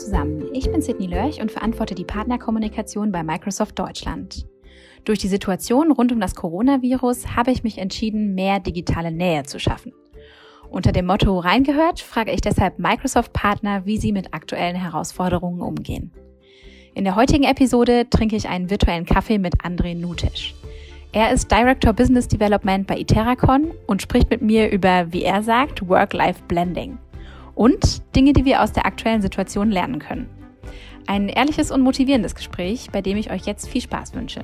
zusammen, ich bin Sydney Lörch und verantworte die Partnerkommunikation bei Microsoft Deutschland. Durch die Situation rund um das Coronavirus habe ich mich entschieden, mehr digitale Nähe zu schaffen. Unter dem Motto Reingehört frage ich deshalb Microsoft-Partner, wie sie mit aktuellen Herausforderungen umgehen. In der heutigen Episode trinke ich einen virtuellen Kaffee mit André Nutisch. Er ist Director Business Development bei Iteracon und spricht mit mir über, wie er sagt, Work-Life-Blending und Dinge, die wir aus der aktuellen Situation lernen können. Ein ehrliches und motivierendes Gespräch, bei dem ich euch jetzt viel Spaß wünsche.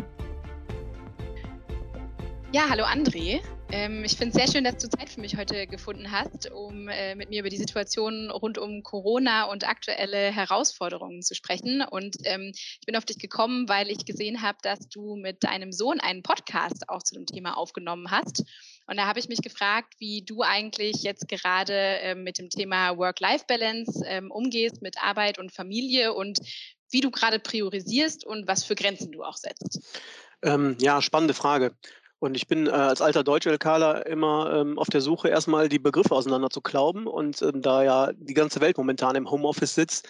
Ja, hallo André. Ähm, ich finde es sehr schön, dass du Zeit für mich heute gefunden hast, um äh, mit mir über die Situation rund um Corona und aktuelle Herausforderungen zu sprechen. Und ähm, ich bin auf dich gekommen, weil ich gesehen habe, dass du mit deinem Sohn einen Podcast auch zu dem Thema aufgenommen hast. Und da habe ich mich gefragt, wie du eigentlich jetzt gerade äh, mit dem Thema Work-Life-Balance ähm, umgehst, mit Arbeit und Familie und wie du gerade priorisierst und was für Grenzen du auch setzt. Ähm, ja, spannende Frage. Und ich bin äh, als alter Deutsch-LKler immer ähm, auf der Suche, erstmal die Begriffe auseinander zu klauben. Und ähm, da ja die ganze Welt momentan im Homeoffice sitzt,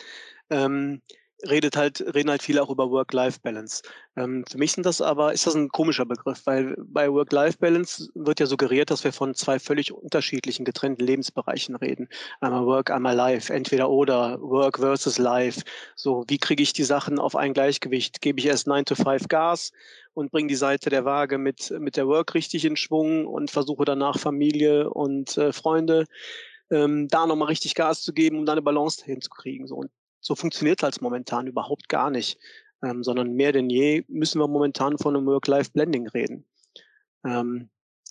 ähm, redet halt, reden halt viele auch über Work-Life-Balance. Ähm, für mich sind das aber, ist das ein komischer Begriff, weil bei Work-Life-Balance wird ja suggeriert, dass wir von zwei völlig unterschiedlichen, getrennten Lebensbereichen reden. Einmal Work, einmal Life, entweder oder, Work versus Life. So, wie kriege ich die Sachen auf ein Gleichgewicht? Gebe ich erst 9 to 5 Gas und bringe die Seite der Waage mit, mit der Work richtig in Schwung und versuche danach Familie und äh, Freunde ähm, da nochmal richtig Gas zu geben, um da eine Balance hinzukriegen. So. Und so funktioniert es momentan überhaupt gar nicht, ähm, sondern mehr denn je müssen wir momentan von einem Work-Life-Blending reden. Ähm,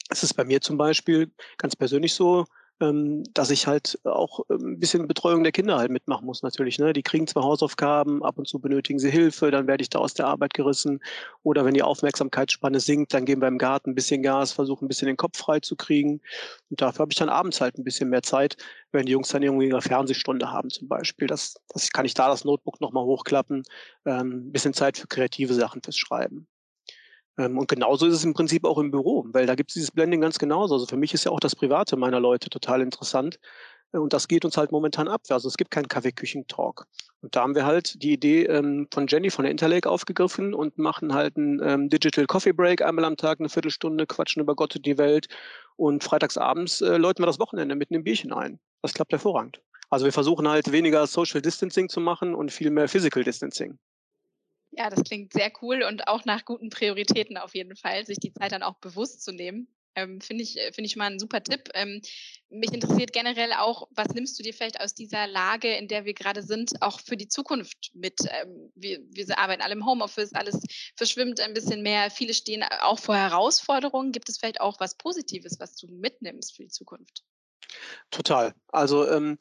es ist bei mir zum Beispiel ganz persönlich so, ähm, dass ich halt auch ähm, ein bisschen Betreuung der Kinder halt mitmachen muss natürlich. Ne? Die kriegen zwar Hausaufgaben, ab und zu benötigen sie Hilfe, dann werde ich da aus der Arbeit gerissen. Oder wenn die Aufmerksamkeitsspanne sinkt, dann geben wir im Garten ein bisschen Gas, versuchen ein bisschen den Kopf frei zu kriegen. Und dafür habe ich dann abends halt ein bisschen mehr Zeit, wenn die Jungs dann irgendwie eine Fernsehstunde haben zum Beispiel. Das, das kann ich da das Notebook nochmal hochklappen, ähm, ein bisschen Zeit für kreative Sachen fürs Schreiben. Ähm, und genauso ist es im Prinzip auch im Büro, weil da gibt es dieses Blending ganz genauso. Also für mich ist ja auch das Private meiner Leute total interessant. Äh, und das geht uns halt momentan ab. Also es gibt keinen Kaffeeküchen-Talk. Und da haben wir halt die Idee ähm, von Jenny von der Interlake aufgegriffen und machen halt einen ähm, Digital Coffee Break einmal am Tag, eine Viertelstunde, quatschen über Gott und die Welt. Und freitagsabends äh, läuten wir das Wochenende mit einem Bierchen ein. Das klappt hervorragend. Also wir versuchen halt weniger Social Distancing zu machen und viel mehr Physical Distancing. Ja, das klingt sehr cool und auch nach guten Prioritäten auf jeden Fall, sich die Zeit dann auch bewusst zu nehmen. Ähm, Finde ich, äh, find ich mal einen super Tipp. Ähm, mich interessiert generell auch, was nimmst du dir vielleicht aus dieser Lage, in der wir gerade sind, auch für die Zukunft mit? Ähm, wir, wir arbeiten alle im Homeoffice, alles verschwimmt ein bisschen mehr. Viele stehen auch vor Herausforderungen. Gibt es vielleicht auch was Positives, was du mitnimmst für die Zukunft? Total. Also ähm,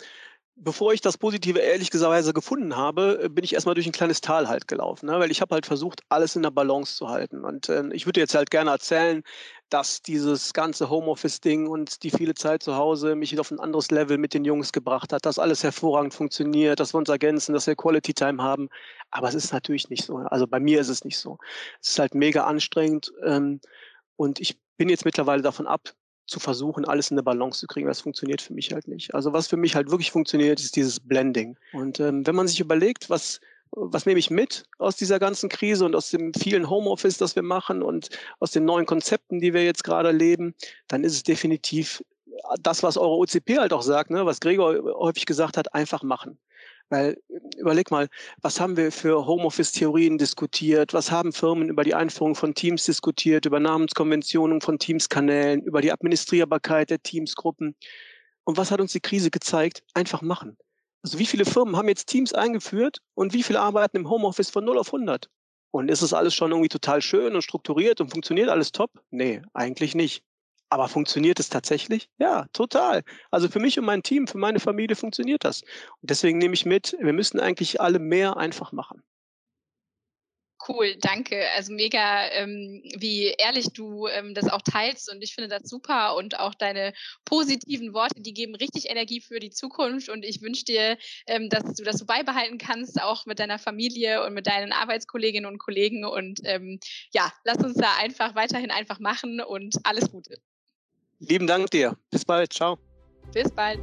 bevor ich das Positive ehrlicherweise gefunden habe, bin ich erstmal durch ein kleines Tal halt gelaufen, ne? weil ich habe halt versucht, alles in der Balance zu halten. Und äh, ich würde jetzt halt gerne erzählen, dass dieses ganze Homeoffice-Ding und die viele Zeit zu Hause mich auf ein anderes Level mit den Jungs gebracht hat, dass alles hervorragend funktioniert, dass wir uns ergänzen, dass wir Quality Time haben. Aber es ist natürlich nicht so. Also bei mir ist es nicht so. Es ist halt mega anstrengend. Ähm, und ich bin jetzt mittlerweile davon ab, zu versuchen, alles in eine Balance zu kriegen. Das funktioniert für mich halt nicht. Also was für mich halt wirklich funktioniert, ist dieses Blending. Und ähm, wenn man sich überlegt, was was nehme ich mit aus dieser ganzen Krise und aus dem vielen Homeoffice, das wir machen und aus den neuen Konzepten, die wir jetzt gerade leben, dann ist es definitiv das, was eure OCP halt auch sagt, ne, was Gregor häufig gesagt hat, einfach machen. Weil überleg mal, was haben wir für Homeoffice-Theorien diskutiert? Was haben Firmen über die Einführung von Teams diskutiert, über Namenskonventionen von Teams-Kanälen, über die Administrierbarkeit der Teamsgruppen? Und was hat uns die Krise gezeigt? Einfach machen. Also wie viele Firmen haben jetzt Teams eingeführt und wie viele arbeiten im Homeoffice von 0 auf 100? Und ist das alles schon irgendwie total schön und strukturiert und funktioniert alles top? Nee, eigentlich nicht. Aber funktioniert es tatsächlich? Ja, total. Also für mich und mein Team, für meine Familie funktioniert das. Und deswegen nehme ich mit, wir müssen eigentlich alle mehr einfach machen. Cool, danke. Also mega, ähm, wie ehrlich du ähm, das auch teilst und ich finde das super und auch deine positiven Worte, die geben richtig Energie für die Zukunft und ich wünsche dir, ähm, dass du das so beibehalten kannst, auch mit deiner Familie und mit deinen Arbeitskolleginnen und Kollegen und ähm, ja, lass uns da einfach weiterhin einfach machen und alles Gute. Lieben Dank dir. Bis bald. Ciao. Bis bald.